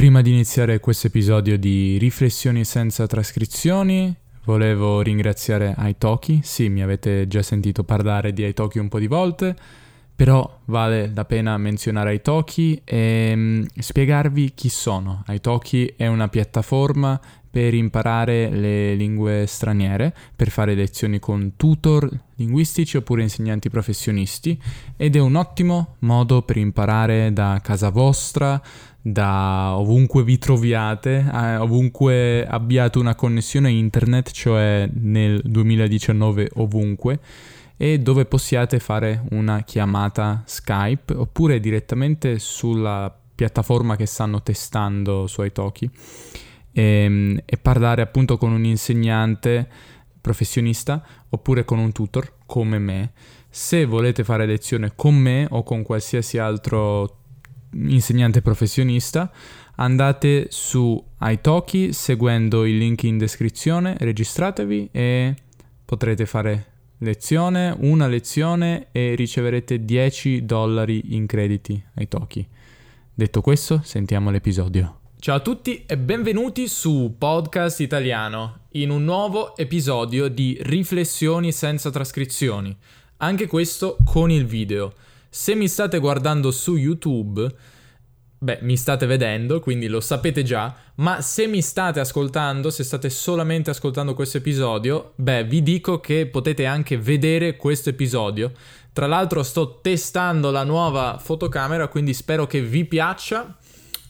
Prima di iniziare questo episodio di Riflessioni senza trascrizioni, volevo ringraziare Aitoki. Sì, mi avete già sentito parlare di Aitoki un po' di volte, però vale la pena menzionare Aitoki e um, spiegarvi chi sono. Aitoki è una piattaforma per imparare le lingue straniere, per fare lezioni con tutor linguistici oppure insegnanti professionisti ed è un ottimo modo per imparare da casa vostra, da ovunque vi troviate, eh, ovunque abbiate una connessione internet, cioè nel 2019 ovunque, e dove possiate fare una chiamata Skype oppure direttamente sulla piattaforma che stanno testando su Italki e, e parlare appunto con un insegnante professionista oppure con un tutor come me. Se volete fare lezione con me o con qualsiasi altro insegnante professionista, andate su iTalki seguendo il link in descrizione, registratevi e potrete fare lezione, una lezione e riceverete 10 dollari in crediti iTalki. Detto questo, sentiamo l'episodio. Ciao a tutti e benvenuti su Podcast Italiano in un nuovo episodio di Riflessioni senza trascrizioni. Anche questo con il video. Se mi state guardando su YouTube, beh, mi state vedendo, quindi lo sapete già, ma se mi state ascoltando, se state solamente ascoltando questo episodio, beh, vi dico che potete anche vedere questo episodio. Tra l'altro sto testando la nuova fotocamera, quindi spero che vi piaccia.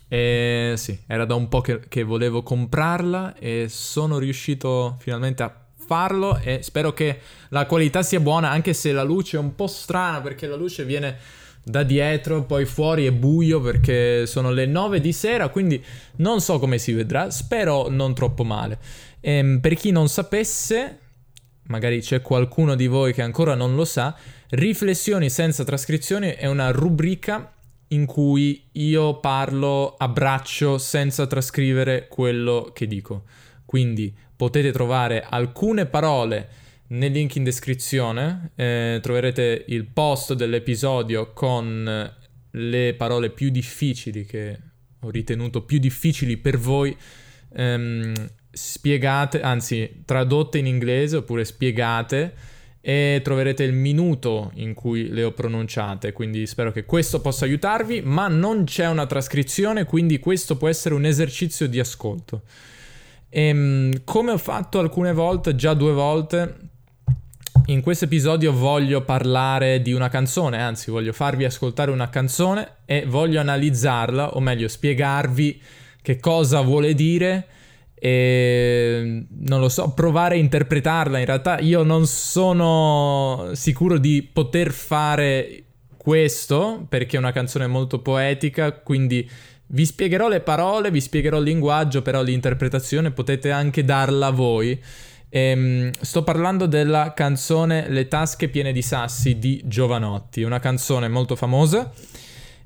E sì, era da un po' che, che volevo comprarla e sono riuscito finalmente a farlo e spero che la qualità sia buona anche se la luce è un po' strana perché la luce viene da dietro, poi fuori è buio perché sono le 9 di sera, quindi non so come si vedrà, spero non troppo male. E, ehm, per chi non sapesse, magari c'è qualcuno di voi che ancora non lo sa, Riflessioni senza trascrizioni è una rubrica in cui io parlo a braccio senza trascrivere quello che dico. Quindi potete trovare alcune parole nel link in descrizione, eh, troverete il post dell'episodio con le parole più difficili che ho ritenuto più difficili per voi, ehm, spiegate, anzi tradotte in inglese oppure spiegate e troverete il minuto in cui le ho pronunciate, quindi spero che questo possa aiutarvi, ma non c'è una trascrizione, quindi questo può essere un esercizio di ascolto. E, ehm, come ho fatto alcune volte, già due volte, in questo episodio voglio parlare di una canzone, anzi voglio farvi ascoltare una canzone e voglio analizzarla, o meglio spiegarvi che cosa vuole dire e non lo so, provare a interpretarla. In realtà io non sono sicuro di poter fare questo perché è una canzone molto poetica, quindi vi spiegherò le parole, vi spiegherò il linguaggio, però l'interpretazione potete anche darla voi. Ehm, sto parlando della canzone Le tasche piene di sassi di Giovanotti, una canzone molto famosa.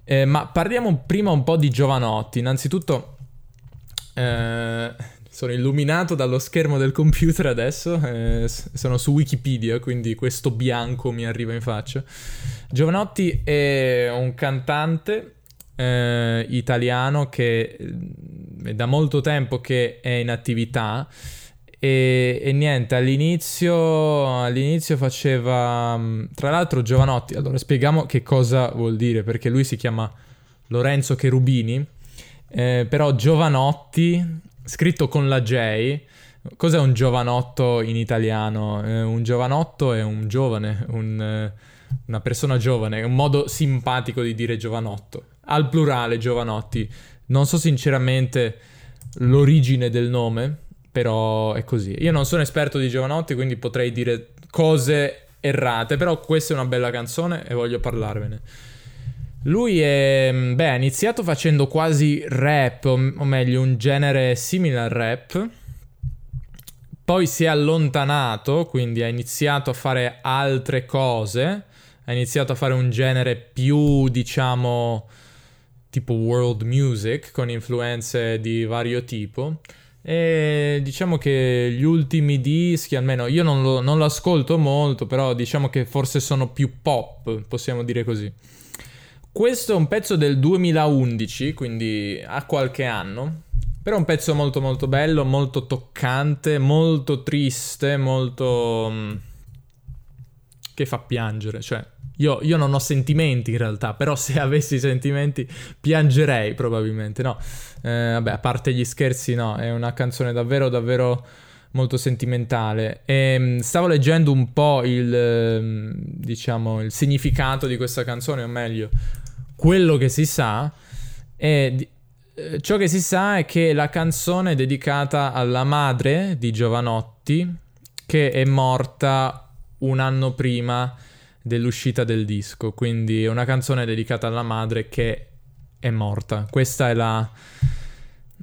Eh, ma parliamo prima un po' di Giovanotti. Innanzitutto, eh, sono illuminato dallo schermo del computer adesso, eh, sono su Wikipedia, quindi questo bianco mi arriva in faccia. Giovanotti è un cantante eh, italiano che mm, è da molto tempo che è in attività e, e niente, all'inizio, all'inizio faceva... Mm, tra l'altro Giovanotti, allora spieghiamo che cosa vuol dire, perché lui si chiama Lorenzo Cherubini, eh, però Giovanotti scritto con la J. Cos'è un giovanotto in italiano? Eh, un giovanotto è un giovane, un, eh, una persona giovane, è un modo simpatico di dire giovanotto. Al plurale, giovanotti. Non so sinceramente l'origine del nome, però è così. Io non sono esperto di giovanotti, quindi potrei dire cose errate, però questa è una bella canzone e voglio parlarvene. Lui è, beh, ha iniziato facendo quasi rap, o, o meglio un genere simile al rap. Poi si è allontanato, quindi ha iniziato a fare altre cose. Ha iniziato a fare un genere più, diciamo, tipo world music, con influenze di vario tipo. E diciamo che gli ultimi dischi, almeno io non lo, non lo ascolto molto, però diciamo che forse sono più pop, possiamo dire così. Questo è un pezzo del 2011, quindi ha qualche anno. Però è un pezzo molto molto bello, molto toccante, molto triste, molto... Mm, che fa piangere, cioè io, io, non ho sentimenti in realtà, però se avessi sentimenti piangerei probabilmente, no? Eh, vabbè, a parte gli scherzi, no, è una canzone davvero, davvero molto sentimentale. E ehm, stavo leggendo un po' il, ehm, diciamo, il significato di questa canzone, o meglio, quello che si sa. E eh, ciò che si sa è che la canzone è dedicata alla madre di Giovanotti, che è morta un anno prima dell'uscita del disco, quindi una canzone dedicata alla madre che è morta. Questa è la...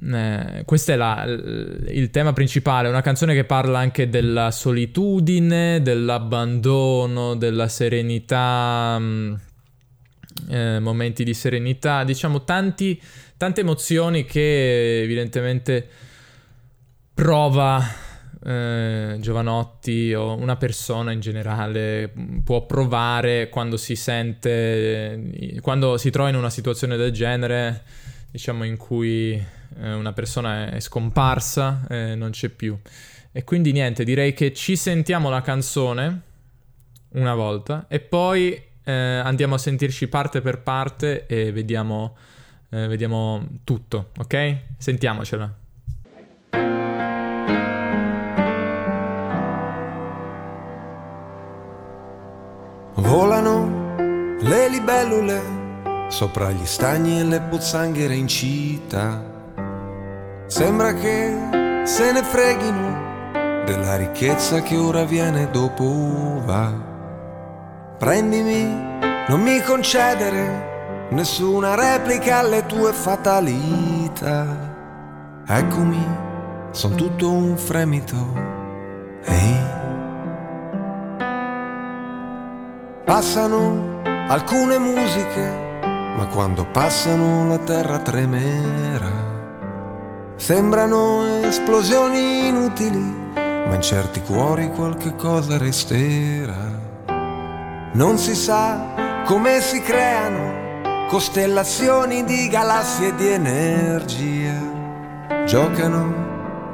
Eh, questo è la, il tema principale, una canzone che parla anche della solitudine, dell'abbandono, della serenità, mm, eh, momenti di serenità, diciamo tanti, tante emozioni che evidentemente prova eh, Giovanotti o una persona in generale può provare quando si sente, quando si trova in una situazione del genere, diciamo in cui eh, una persona è scomparsa e non c'è più. E quindi niente, direi che ci sentiamo la canzone una volta e poi eh, andiamo a sentirci parte per parte e vediamo, eh, vediamo tutto, ok? Sentiamocela. Volano le libellule sopra gli stagni e le pozzanghere in città. Sembra che se ne freghino della ricchezza che ora viene dopo va. Prendimi, non mi concedere nessuna replica alle tue fatalità. Eccomi, son tutto un fremito. Ehi. Passano alcune musiche, ma quando passano la terra tremerà. Sembrano esplosioni inutili, ma in certi cuori qualche cosa resterà. Non si sa come si creano costellazioni di galassie di energia. Giocano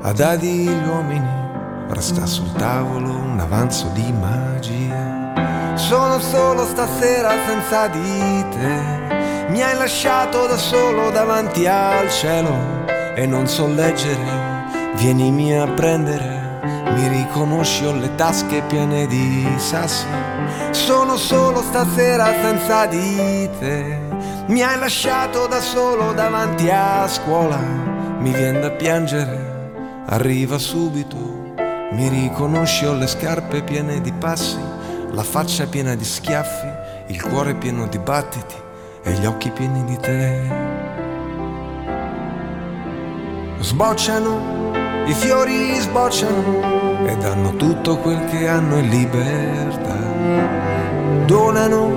a dadi gli uomini, resta sul tavolo un avanzo di magia. Sono solo stasera senza di te. Mi hai lasciato da solo davanti al cielo e non so leggere. Vienimi a prendere, mi riconosci ho le tasche piene di sassi. Sono solo stasera senza di te. Mi hai lasciato da solo davanti a scuola. Mi viene da piangere, arriva subito. Mi riconosci ho le scarpe piene di passi la faccia piena di schiaffi, il cuore pieno di battiti e gli occhi pieni di te. Sbocciano, i fiori sbocciano e danno tutto quel che hanno in libertà. Donano,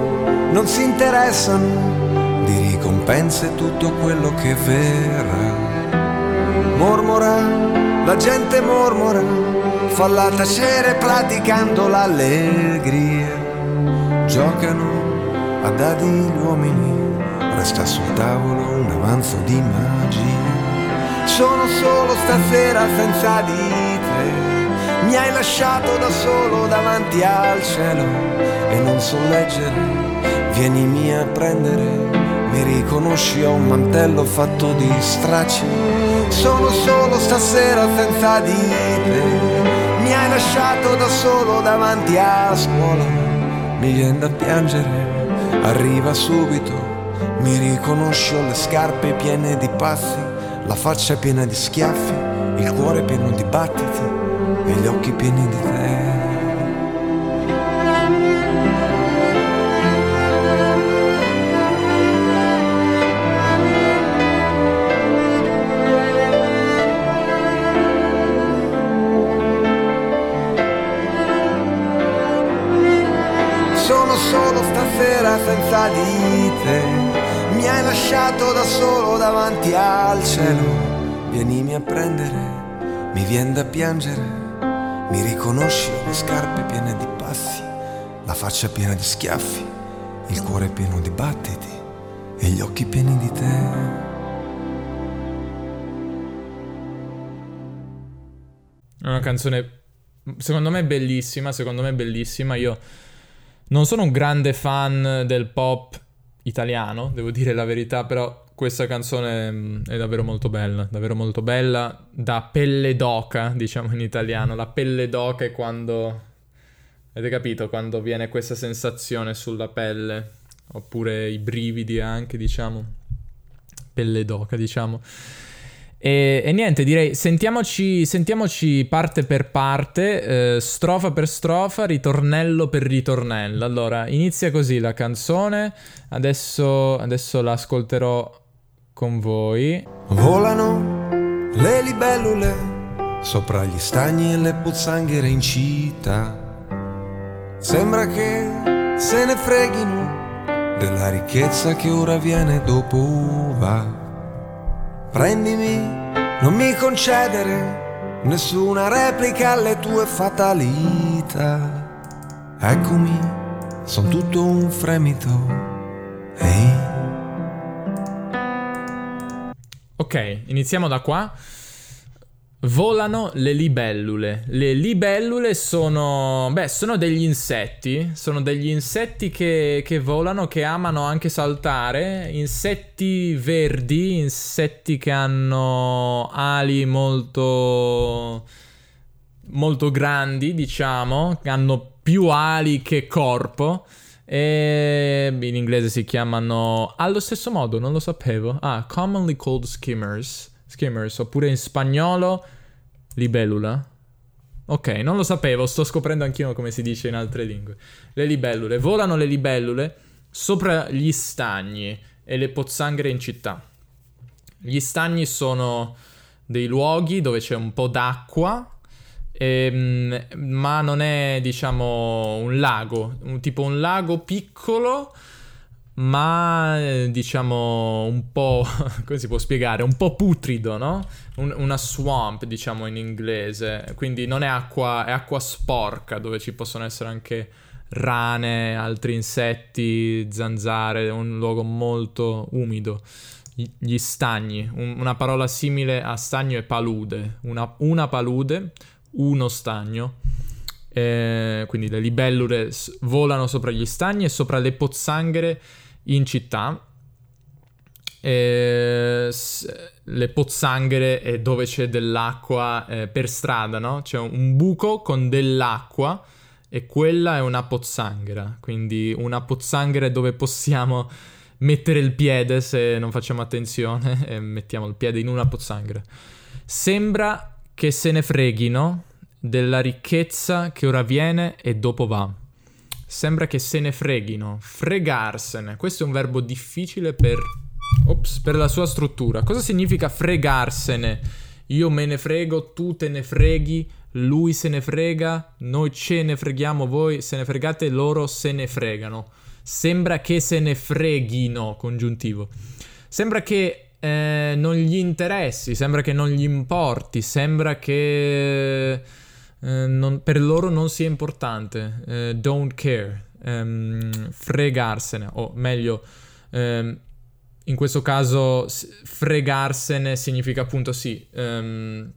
non si interessano di ricompense tutto quello che verrà. Mormora, la gente mormora falla tacere praticando l'allegria. Giocano a dadi gli uomini, resta sul tavolo un avanzo di magia. Sono solo stasera senza di te, mi hai lasciato da solo davanti al cielo e non so leggere. Vienimi a prendere mi riconosci ho un mantello fatto di stracci. Sono solo stasera senza di te lasciato da solo davanti a scuola. Mi viene da piangere, arriva subito. Mi riconosci, ho le scarpe piene di passi, la faccia piena di schiaffi, il cuore pieno di battiti e gli occhi pieni di te. Vienimi a prendere, mi viene da piangere. Mi riconosci le scarpe piene di passi, la faccia piena di schiaffi, il cuore pieno di battiti e gli occhi pieni di te. È una canzone secondo me bellissima, secondo me bellissima. Io non sono un grande fan del pop italiano, devo dire la verità, però questa canzone mm, è davvero molto bella, davvero molto bella, da pelle d'oca, diciamo in italiano. La pelle d'oca è quando avete capito quando viene questa sensazione sulla pelle oppure i brividi anche, diciamo. Pelle d'oca, diciamo. E, e, niente, direi sentiamoci, sentiamoci parte per parte, eh, strofa per strofa, ritornello per ritornello. Allora, inizia così la canzone, adesso, adesso la ascolterò con voi. Volano le libellule sopra gli stagni e le pozzanghere in città. Sembra che se ne freghino della ricchezza che ora viene dopo va Prendimi, non mi concedere nessuna replica alle tue fatalità. Eccomi, son tutto un fremito. Ehi. Ok, iniziamo da qua. Volano le libellule. Le libellule sono, beh, sono degli insetti, sono degli insetti che, che, volano, che amano anche saltare, insetti verdi, insetti che hanno ali molto, molto grandi, diciamo, hanno più ali che corpo. E in inglese si chiamano allo stesso modo, non lo sapevo. Ah, commonly called skimmers Skimmers, oppure in spagnolo libellula. Ok, non lo sapevo, sto scoprendo anch'io come si dice in altre lingue. Le libellule, volano le libellule sopra gli stagni e le pozzanghere in città. Gli stagni sono dei luoghi dove c'è un po' d'acqua, ehm, ma non è diciamo un lago, un, tipo un lago piccolo ma diciamo un po', come si può spiegare, un po' putrido, no? Un, una swamp, diciamo in inglese, quindi non è acqua, è acqua sporca dove ci possono essere anche rane, altri insetti, zanzare, un luogo molto umido. Gli stagni, un, una parola simile a stagno è palude, una, una palude, uno stagno. Eh, quindi le libellule volano sopra gli stagni e sopra le pozzanghere in città. Eh, le pozzanghere è dove c'è dell'acqua eh, per strada, no? C'è un buco con dell'acqua e quella è una pozzanghera. Quindi una pozzanghera è dove possiamo mettere il piede se non facciamo attenzione e mettiamo il piede in una pozzanghera. Sembra che se ne freghino della ricchezza che ora viene e dopo va. Sembra che se ne freghino. Fregarsene. Questo è un verbo difficile per... Ops, per la sua struttura. Cosa significa fregarsene? Io me ne frego, tu te ne freghi, lui se ne frega, noi ce ne freghiamo, voi se ne fregate, loro se ne fregano. Sembra che se ne freghino, congiuntivo. Sembra che eh, non gli interessi, sembra che non gli importi, sembra che eh, non, per loro non sia importante, eh, don't care, ehm, fregarsene, o meglio, ehm, in questo caso fregarsene significa appunto sì, ehm,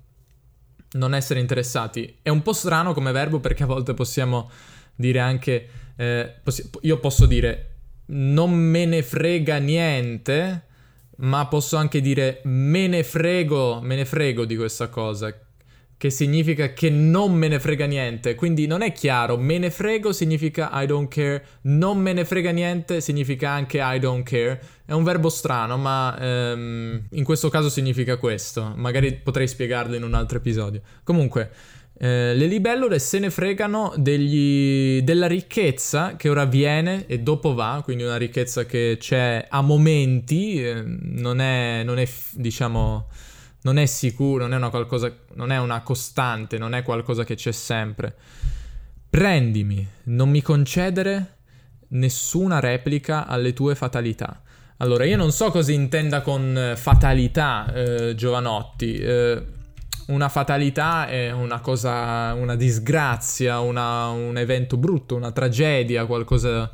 non essere interessati. È un po' strano come verbo perché a volte possiamo dire anche, eh, possi- io posso dire non me ne frega niente, ma posso anche dire me ne frego, me ne frego di questa cosa, che significa che non me ne frega niente. Quindi non è chiaro, me ne frego significa I don't care, non me ne frega niente significa anche I don't care. È un verbo strano, ma um, in questo caso significa questo. Magari potrei spiegarlo in un altro episodio. Comunque, eh, le libellule se ne fregano degli, della ricchezza che ora viene e dopo va, quindi una ricchezza che c'è a momenti, eh, non è, non è diciamo non è sicuro, non è una, qualcosa, non è una costante, non è qualcosa che c'è sempre. Prendimi, non mi concedere nessuna replica alle tue fatalità. Allora, io non so cosa intenda con eh, fatalità, eh, Giovanotti. Eh, una fatalità è una cosa, una disgrazia, una, un evento brutto, una tragedia, qualcosa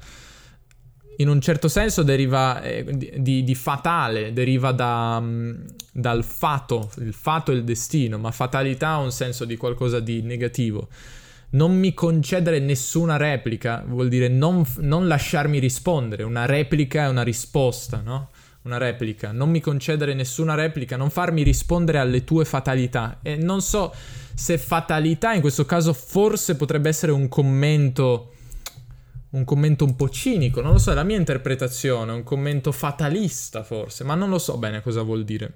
in un certo senso deriva eh, di, di, fatale, deriva da, mm, dal fato, il fato è il destino, ma fatalità ha un senso di qualcosa di negativo. Non mi concedere nessuna replica vuol dire non, non lasciarmi rispondere, una replica è una risposta, no? Una replica, non mi concedere nessuna replica, non farmi rispondere alle tue fatalità. E non so se fatalità in questo caso forse potrebbe essere un commento un commento un po' cinico, non lo so, è la mia interpretazione, un commento fatalista forse, ma non lo so bene cosa vuol dire.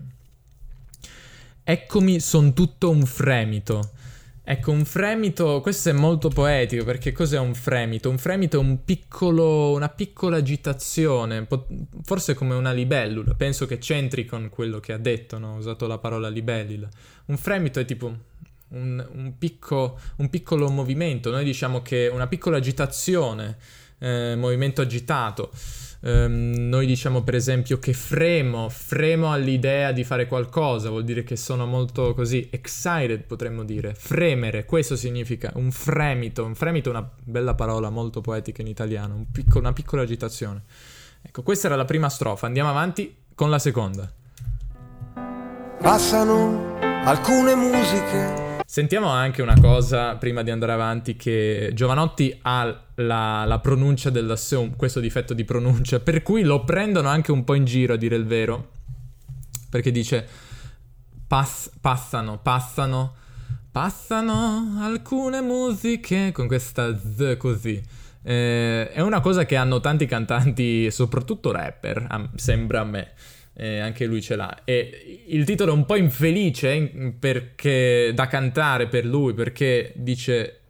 Eccomi, son tutto un fremito. Ecco, un fremito, questo è molto poetico perché cos'è un fremito? Un fremito è un piccolo, una piccola agitazione, forse come una libellula, penso che c'entri con quello che ha detto, no? ho usato la parola libellula. Un fremito è tipo un, un, picco, un piccolo movimento, noi diciamo che una piccola agitazione, eh, movimento agitato. Um, noi diciamo per esempio che fremo, fremo all'idea di fare qualcosa, vuol dire che sono molto così excited, potremmo dire. Fremere, questo significa un fremito. Un fremito è una bella parola molto poetica in italiano, un picco, una piccola agitazione. Ecco, questa era la prima strofa, andiamo avanti con la seconda. Passano alcune musiche Sentiamo anche una cosa prima di andare avanti che Giovanotti ha la, la pronuncia Seum, questo difetto di pronuncia, per cui lo prendono anche un po' in giro a dire il vero, perché dice pass, passano, passano, passano alcune musiche con questa Z così. Eh, è una cosa che hanno tanti cantanti, soprattutto rapper, sembra a me eh, anche lui ce l'ha. E il titolo è un po' infelice perché, da cantare per lui, perché dice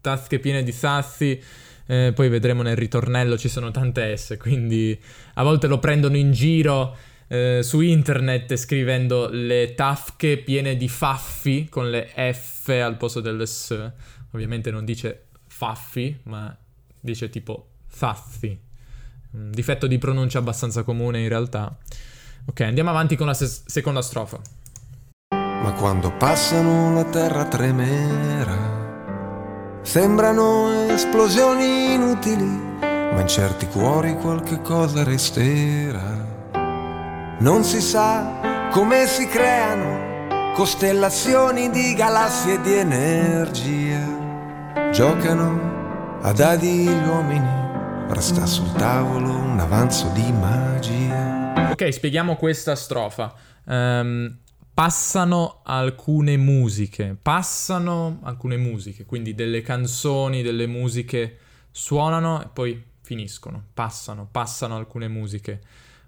tasche piene di sassi, eh, poi vedremo nel ritornello ci sono tante S, quindi a volte lo prendono in giro eh, su internet scrivendo le tasche piene di faffi con le F al posto delle S. Ovviamente non dice faffi, ma dice tipo. Un difetto di pronuncia abbastanza comune in realtà. Ok, andiamo avanti con la se- seconda strofa. Ma quando passano la terra tremerà, sembrano esplosioni inutili, ma in certi cuori qualche cosa resterà. Non si sa come si creano costellazioni di galassie di energia. Giocano a dadi gli uomini, resta sul tavolo un avanzo di magia. Ok, spieghiamo questa strofa. Um, passano alcune musiche, passano alcune musiche, quindi delle canzoni, delle musiche suonano e poi finiscono, passano, passano alcune musiche.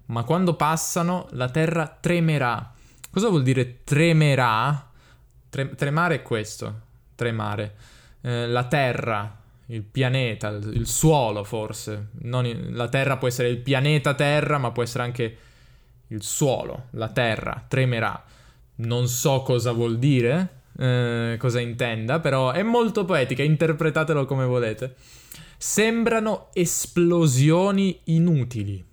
Ma quando passano la terra tremerà. Cosa vuol dire tremerà? Tre- tremare è questo, tremare. Eh, la terra, il pianeta, il, suolo forse. In, la terra può essere il pianeta Terra, ma può essere anche il suolo, la terra, tremerà. Non so cosa vuol dire, eh, cosa intenda, però è molto poetica, interpretatelo come volete. Sembrano esplosioni inutili.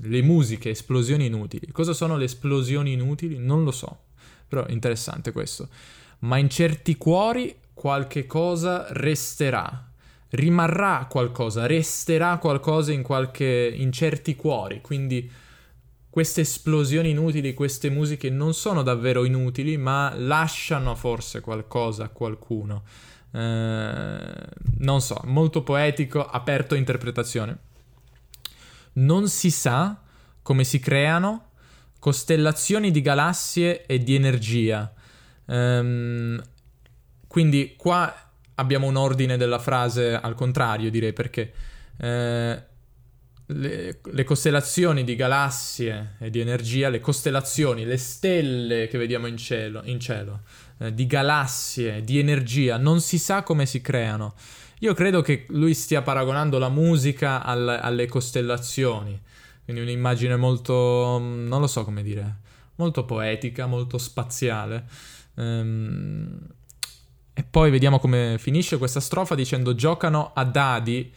Le musiche, esplosioni inutili. Cosa sono le esplosioni inutili? Non lo so, però interessante questo. Ma in certi cuori qualche cosa resterà. Rimarrà qualcosa, resterà qualcosa in, qualche, in certi cuori, quindi queste esplosioni inutili, queste musiche non sono davvero inutili, ma lasciano forse qualcosa a qualcuno. Eh, non so, molto poetico, aperto a interpretazione. Non si sa come si creano costellazioni di galassie e di energia. Um, quindi qua abbiamo un ordine della frase al contrario, direi, perché eh, le, le, costellazioni di galassie e di energia, le costellazioni, le stelle che vediamo in cielo, in cielo eh, di galassie, di energia, non si sa come si creano. Io credo che lui stia paragonando la musica al, alle costellazioni, quindi un'immagine molto, non lo so come dire, molto poetica, molto spaziale. Ehm, e poi vediamo come finisce questa strofa dicendo giocano a dadi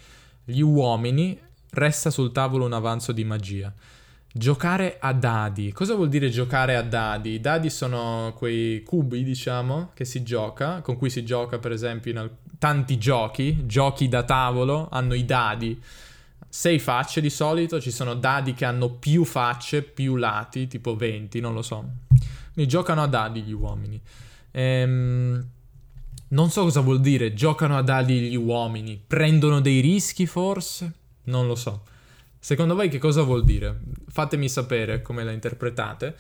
gli uomini resta sul tavolo un avanzo di magia. Giocare a dadi. Cosa vuol dire giocare a dadi? I dadi sono quei cubi, diciamo, che si gioca, con cui si gioca per esempio in al- tanti giochi, giochi da tavolo, hanno i dadi. sei facce di solito, ci sono dadi che hanno più facce, più lati, tipo 20, non lo so. Quindi giocano a dadi gli uomini. Ehm, non so cosa vuol dire giocano a dadi gli uomini. Prendono dei rischi forse? Non lo so. Secondo voi che cosa vuol dire? Fatemi sapere come la interpretate.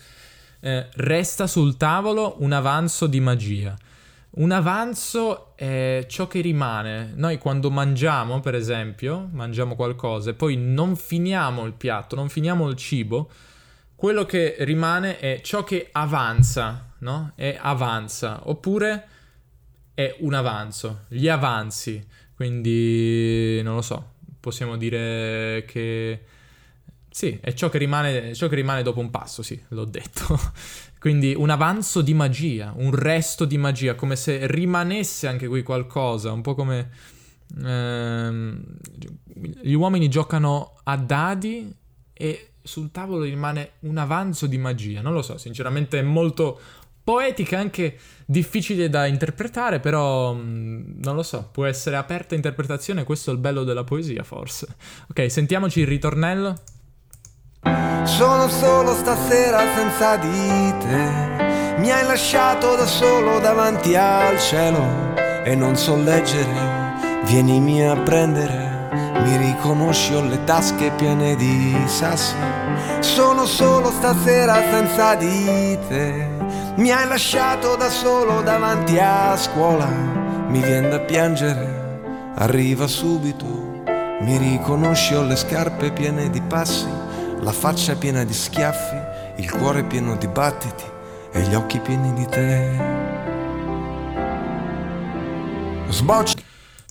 Eh, resta sul tavolo un avanzo di magia. Un avanzo è ciò che rimane. Noi quando mangiamo, per esempio, mangiamo qualcosa e poi non finiamo il piatto, non finiamo il cibo, quello che rimane è ciò che avanza, no? E avanza. Oppure è un avanzo, gli avanzi. Quindi, non lo so, possiamo dire che... Sì, è ciò che rimane, ciò che rimane dopo un passo, sì, l'ho detto. Quindi un avanzo di magia, un resto di magia, come se rimanesse anche qui qualcosa, un po' come... Ehm, gli uomini giocano a dadi e sul tavolo rimane un avanzo di magia. Non lo so, sinceramente è molto poetica, anche difficile da interpretare, però mm, non lo so, può essere aperta interpretazione, questo è il bello della poesia forse. Ok, sentiamoci il ritornello. Sono solo stasera senza di te. Mi hai lasciato da solo davanti al cielo e non so leggere. Vienimi a prendere, mi riconosci, ho le tasche piene di sassi. Sono solo stasera senza di te. Mi hai lasciato da solo davanti a scuola. Mi viene da piangere, arriva subito. Mi riconosci, ho le scarpe piene di passi la faccia piena di schiaffi, il cuore pieno di battiti e gli occhi pieni di te. Sboccia.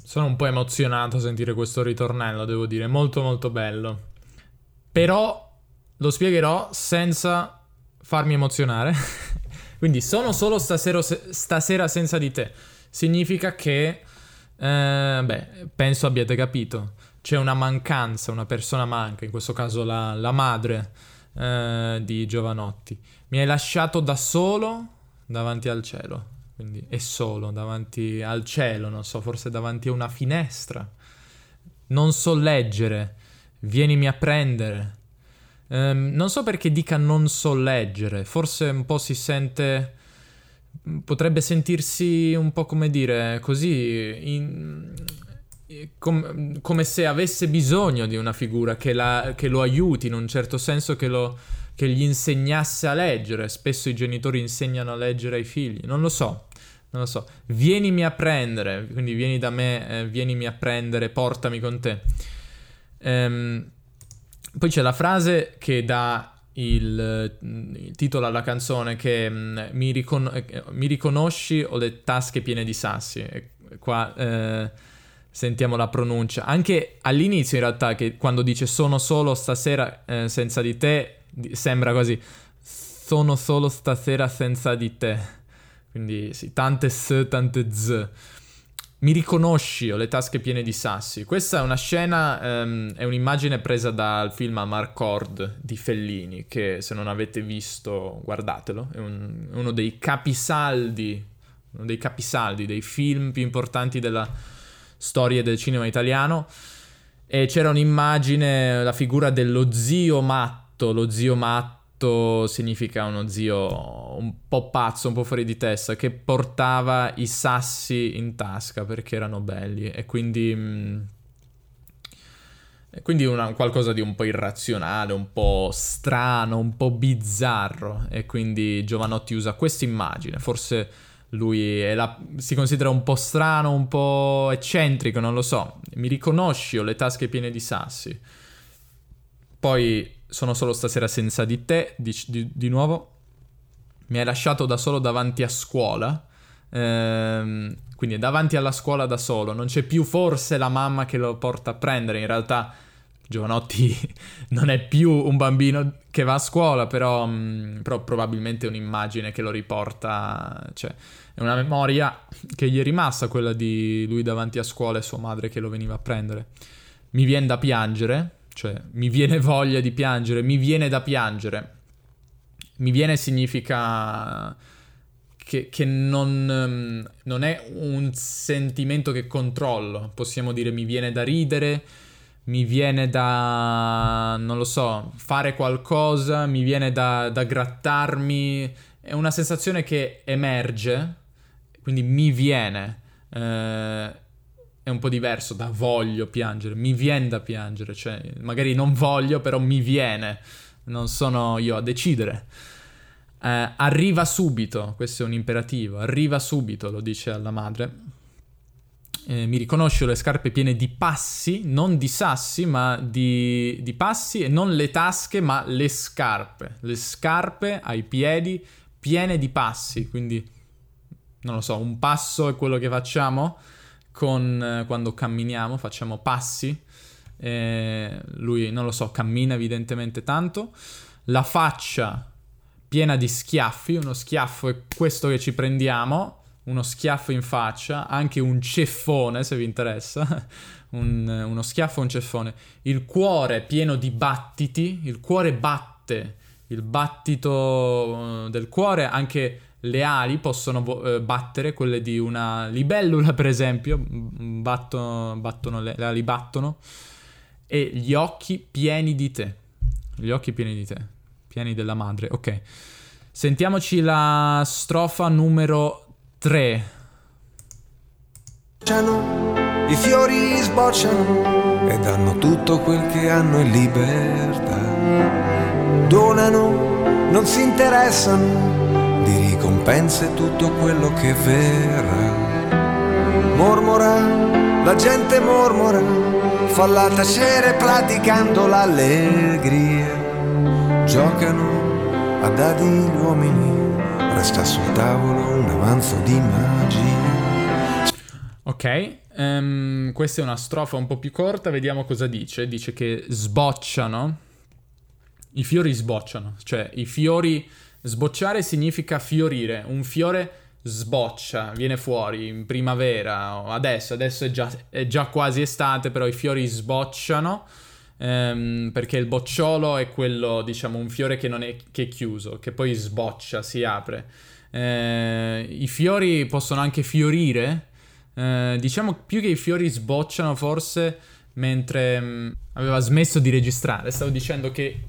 Sono un po' emozionato a sentire questo ritornello, devo dire, molto molto bello. Però lo spiegherò senza farmi emozionare. Quindi sono solo stasera, stasera, senza di te. Significa che, eh, beh, penso abbiate capito c'è una mancanza, una persona manca, in questo caso la, la madre eh, di Giovanotti. Mi hai lasciato da solo davanti al cielo, quindi è solo davanti al cielo, non so, forse davanti a una finestra. Non so leggere, vienimi a prendere. Um, non so perché dica non so leggere, forse un po' si sente potrebbe sentirsi un po' come dire così in, com- come se avesse bisogno di una figura che, la, che, lo aiuti in un certo senso, che, lo, che gli insegnasse a leggere. Spesso i genitori insegnano a leggere ai figli, non lo so. Non lo so, vienimi a prendere, quindi vieni da me, eh, vienimi a prendere, portami con te. Ehm, poi c'è la frase che dà il, il titolo alla canzone che mm, mi, ricon- eh, mi, riconosci ho le tasche piene di sassi. E qua eh, sentiamo la pronuncia. Anche all'inizio, in realtà, che quando dice sono solo stasera eh, senza di te, sembra quasi sono solo stasera senza di te. Quindi sì, tante s, tante z. Mi riconosci, ho le tasche piene di sassi. Questa è una scena, um, è un'immagine presa dal film Amarcord di Fellini, che se non avete visto, guardatelo. È un, uno dei capisaldi, uno dei capisaldi, dei film più importanti della storie del cinema italiano. E c'era un'immagine, la figura dello zio matto. Lo zio matto significa uno zio un po' pazzo, un po' fuori di testa, che portava i sassi in tasca perché erano belli. E quindi. Mh, quindi una, qualcosa di un po' irrazionale, un po' strano, un po' bizzarro. E quindi Giovanotti usa questa immagine, forse lui la, si considera un po' strano, un po' eccentrico, non lo so. Mi riconosci, ho le tasche piene di sassi. Poi sono solo stasera senza di te, di, di, di nuovo. Mi hai lasciato da solo davanti a scuola. Ehm, quindi è davanti alla scuola da solo. Non c'è più forse la mamma che lo porta a prendere. In realtà Giovanotti non è più un bambino che va a scuola, però, mh, però probabilmente è un'immagine che lo riporta. Cioè, è una memoria che gli è rimasta quella di lui davanti a scuola e sua madre che lo veniva a prendere. Mi viene da piangere, cioè mi viene voglia di piangere, mi viene da piangere. Mi viene significa che, che non, non, è un sentimento che controllo. Possiamo dire mi viene da ridere, mi viene da, non lo so, fare qualcosa, mi viene da, da grattarmi, è una sensazione che emerge, quindi mi viene, eh, è un po' diverso da voglio piangere, mi viene da piangere, cioè magari non voglio, però mi viene, non sono io a decidere. Eh, arriva subito, questo è un imperativo, arriva subito, lo dice alla madre. Eh, mi riconosce le scarpe piene di passi, non di sassi, ma di, di passi e non le tasche, ma le scarpe. Le scarpe ai piedi piene di passi, quindi non lo so, un passo è quello che facciamo con, eh, quando camminiamo, facciamo passi. Eh, lui, non lo so, cammina evidentemente tanto. La faccia piena di schiaffi, uno schiaffo è questo che ci prendiamo, uno schiaffo in faccia, anche un ceffone se vi interessa, un, uno schiaffo un ceffone. Il cuore pieno di battiti, il cuore batte, il battito eh, del cuore, anche le ali possono eh, battere, quelle di una libellula per esempio, battono, battono le, le ali battono, e gli occhi pieni di te, gli occhi pieni di te, pieni della madre, ok. Sentiamoci la strofa numero 3. I fiori sbocciano e danno tutto quel che hanno in libertà. Donano, non si interessano di ricompense tutto quello che verrà. Mormora, la gente mormora, falla tacere praticando l'allegria. Giocano a dadi gli uomini, resta sul tavolo un avanzo di magia. Ok, um, questa è una strofa un po' più corta, vediamo cosa dice. Dice che sbocciano, i fiori sbocciano, cioè i fiori, sbocciare significa fiorire, un fiore sboccia, viene fuori in primavera, adesso, adesso è già, è già quasi estate, però i fiori sbocciano ehm, perché il bocciolo è quello, diciamo, un fiore che non è, che è chiuso, che poi sboccia, si apre. Eh, I fiori possono anche fiorire, eh, diciamo più che i fiori sbocciano forse mentre mh, mm, aveva smesso di registrare, stavo dicendo che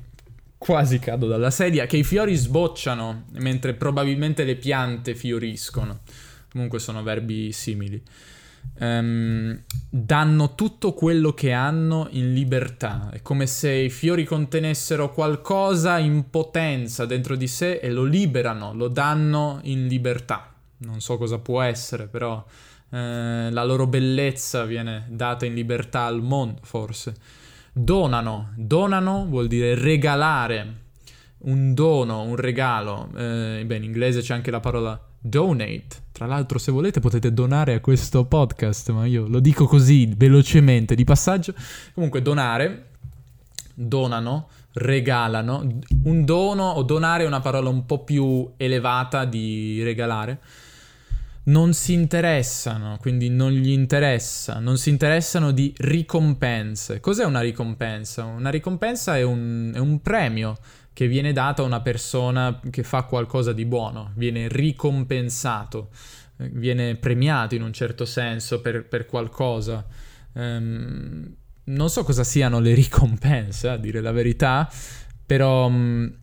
quasi cado dalla sedia, che i fiori sbocciano mentre probabilmente le piante fioriscono. Comunque sono verbi simili um, danno tutto quello che hanno in libertà. È come se i fiori contenessero qualcosa in potenza dentro di sé e lo liberano, lo danno in libertà. Non so cosa può essere, però eh, la loro bellezza viene data in libertà al mondo, forse. Donano, donano vuol dire regalare, un dono, un regalo. Eh, beh, in inglese c'è anche la parola donate. Tra l'altro, se volete potete donare a questo podcast, ma io lo dico così velocemente di passaggio. Comunque, donare, donano, regalano. Un dono o donare è una parola un po' più elevata di regalare. Non si interessano, quindi non gli interessa, non si interessano di ricompense. Cos'è una ricompensa? Una ricompensa è un, è un premio che viene dato a una persona che fa qualcosa di buono, viene ricompensato, eh, viene premiato in un certo senso per, per qualcosa. Um, non so cosa siano le ricompense, a dire la verità, però um,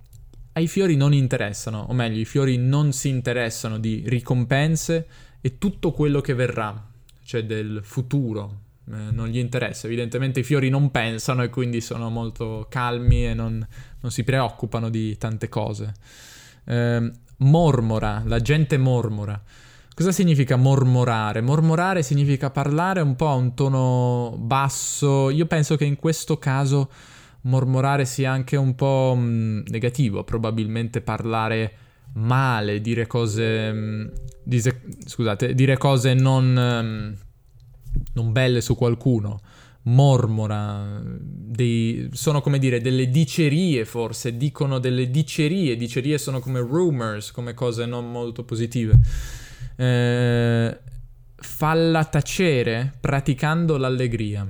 ai fiori non interessano, o meglio, i fiori non si interessano di ricompense e tutto quello che verrà, cioè del futuro, eh, non gli interessa. Evidentemente i fiori non pensano e quindi sono molto calmi e non, non si preoccupano di tante cose. Eh, mormora, la gente mormora. Cosa significa mormorare? Mormorare significa parlare un po' a un tono basso. Io penso che in questo caso mormorare sia anche un po' mh, mm, negativo, probabilmente parlare male, dire cose... Mh, mm, dise, scusate, dire cose non... Mh, mm, non belle su qualcuno, mormora, dei, sono come dire delle dicerie forse, dicono delle dicerie, dicerie sono come rumors, come cose non molto positive. Eh, falla tacere praticando l'allegria.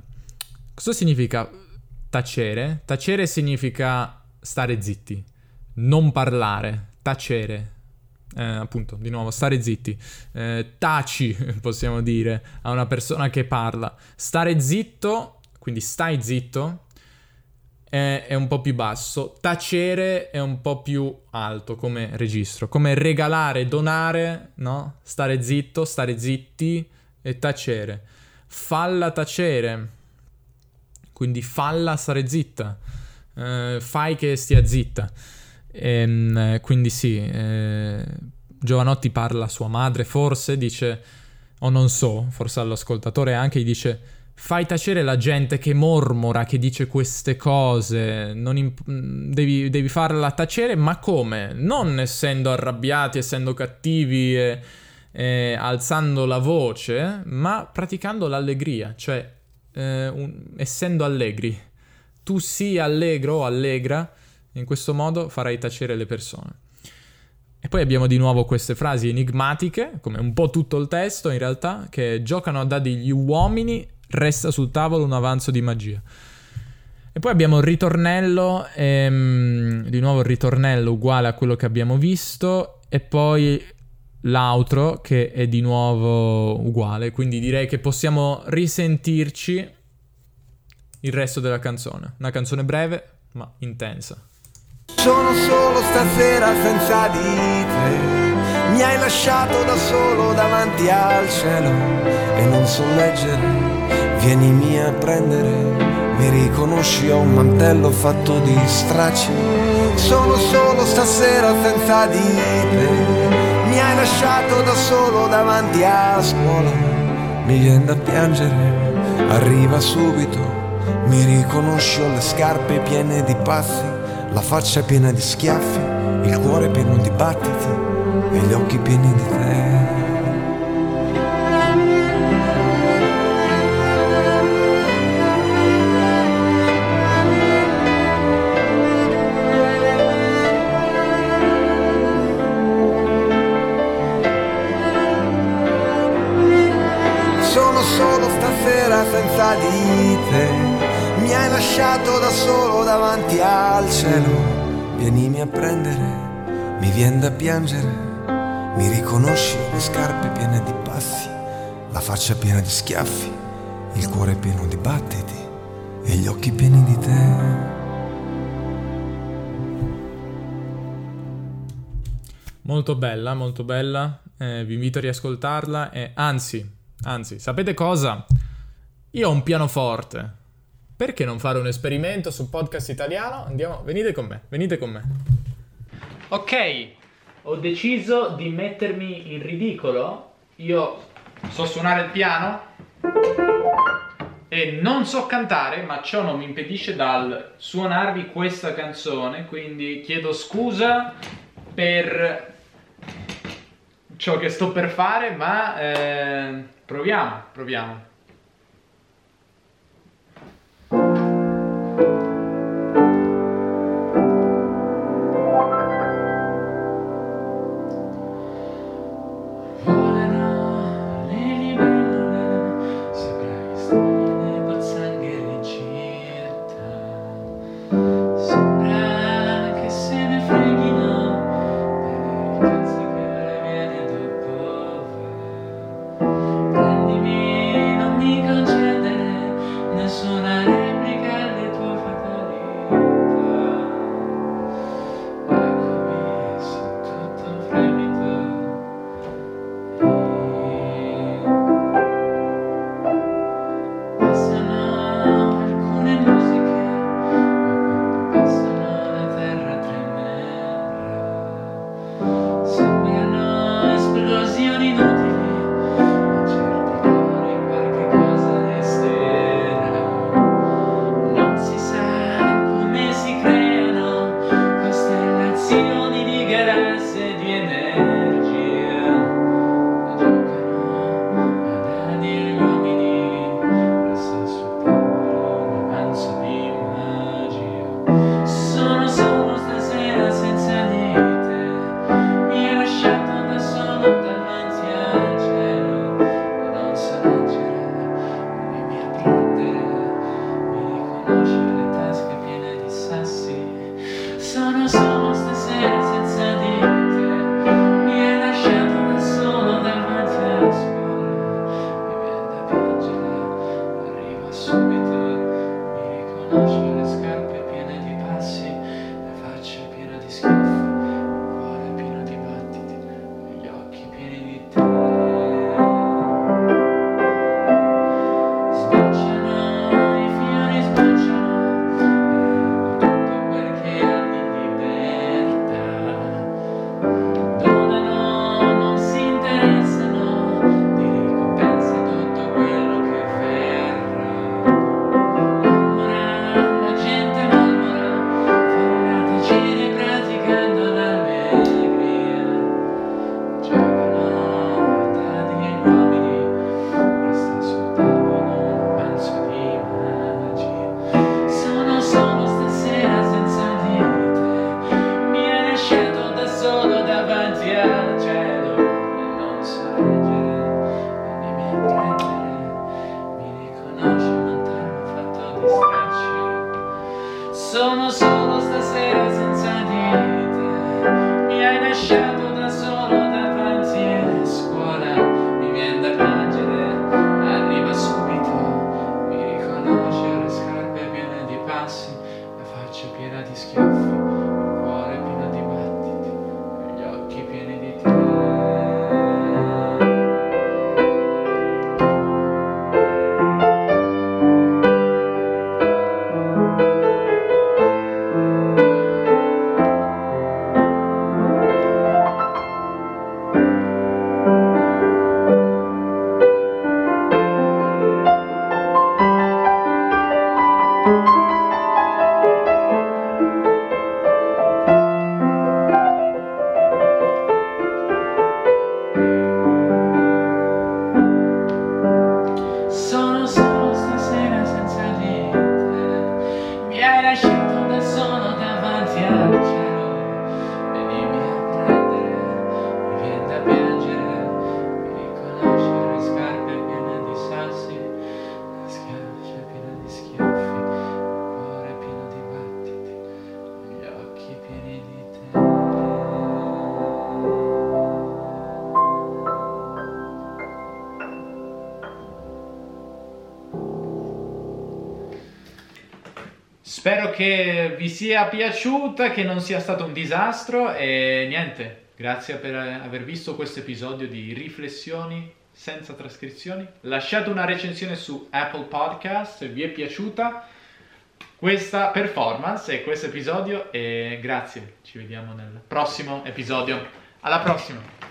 Cosa significa tacere? Tacere significa stare zitti, non parlare, tacere, eh, appunto, di nuovo, stare zitti, eh, taci, possiamo dire, a una persona che parla. Stare zitto, quindi stai zitto, è, è, un po' più basso, tacere è un po' più alto come registro, come regalare, donare, no? Stare zitto, stare zitti e tacere. Falla tacere, quindi falla stare zitta, eh, fai che stia zitta. E, ehm, quindi sì, eh, Giovanotti parla a sua madre, forse dice, o non so, forse all'ascoltatore anche, gli dice fai tacere la gente che mormora, che dice queste cose, imp- devi, devi, farla tacere, ma come? Non essendo arrabbiati, essendo cattivi e, e alzando la voce, ma praticando l'allegria, cioè eh, un, essendo allegri. Tu sii allegro o allegra, in questo modo farai tacere le persone. E poi abbiamo di nuovo queste frasi enigmatiche, come un po' tutto il testo in realtà, che giocano a dadi gli uomini resta sul tavolo un avanzo di magia. E poi abbiamo il ritornello, ehm, di nuovo il ritornello uguale a quello che abbiamo visto, e poi l'outro che è di nuovo uguale, quindi direi che possiamo risentirci il resto della canzone. Una canzone breve ma intensa. Sono solo stasera senza di te, mi hai lasciato da solo davanti al cielo e non so leggere Vienimi a prendere, mi riconosci, ho un mantello fatto di stracci. Sono solo stasera senza di te, lasciato da solo davanti a scuola. Mi viene da piangere, arriva subito, mi riconosci, le scarpe piene di passi, la faccia piena di schiaffi, il cuore pieno di battiti e gli occhi pieni di te. Davanti al cielo. Vienimi a prendere, mi viene da piangere. Mi riconosci le scarpe piene di passi, la faccia piena di schiaffi, il cuore pieno di battiti e gli occhi pieni di te. Molto bella, molto bella. Eh, vi invito a riascoltarla e anzi, anzi, sapete cosa? Io ho un pianoforte. Perché non fare un esperimento su podcast italiano? Andiamo, venite con me, venite con me. Ok, ho deciso di mettermi in ridicolo. Io so suonare il piano e non so cantare, ma ciò non mi impedisce dal suonarvi questa canzone, quindi chiedo scusa per ciò che sto per fare, ma eh, proviamo, proviamo. Che vi sia piaciuta, che non sia stato un disastro e niente, grazie per aver visto questo episodio di Riflessioni senza trascrizioni. Lasciate una recensione su Apple Podcast se vi è piaciuta questa performance e questo episodio e grazie, ci vediamo nel prossimo episodio. Alla prossima!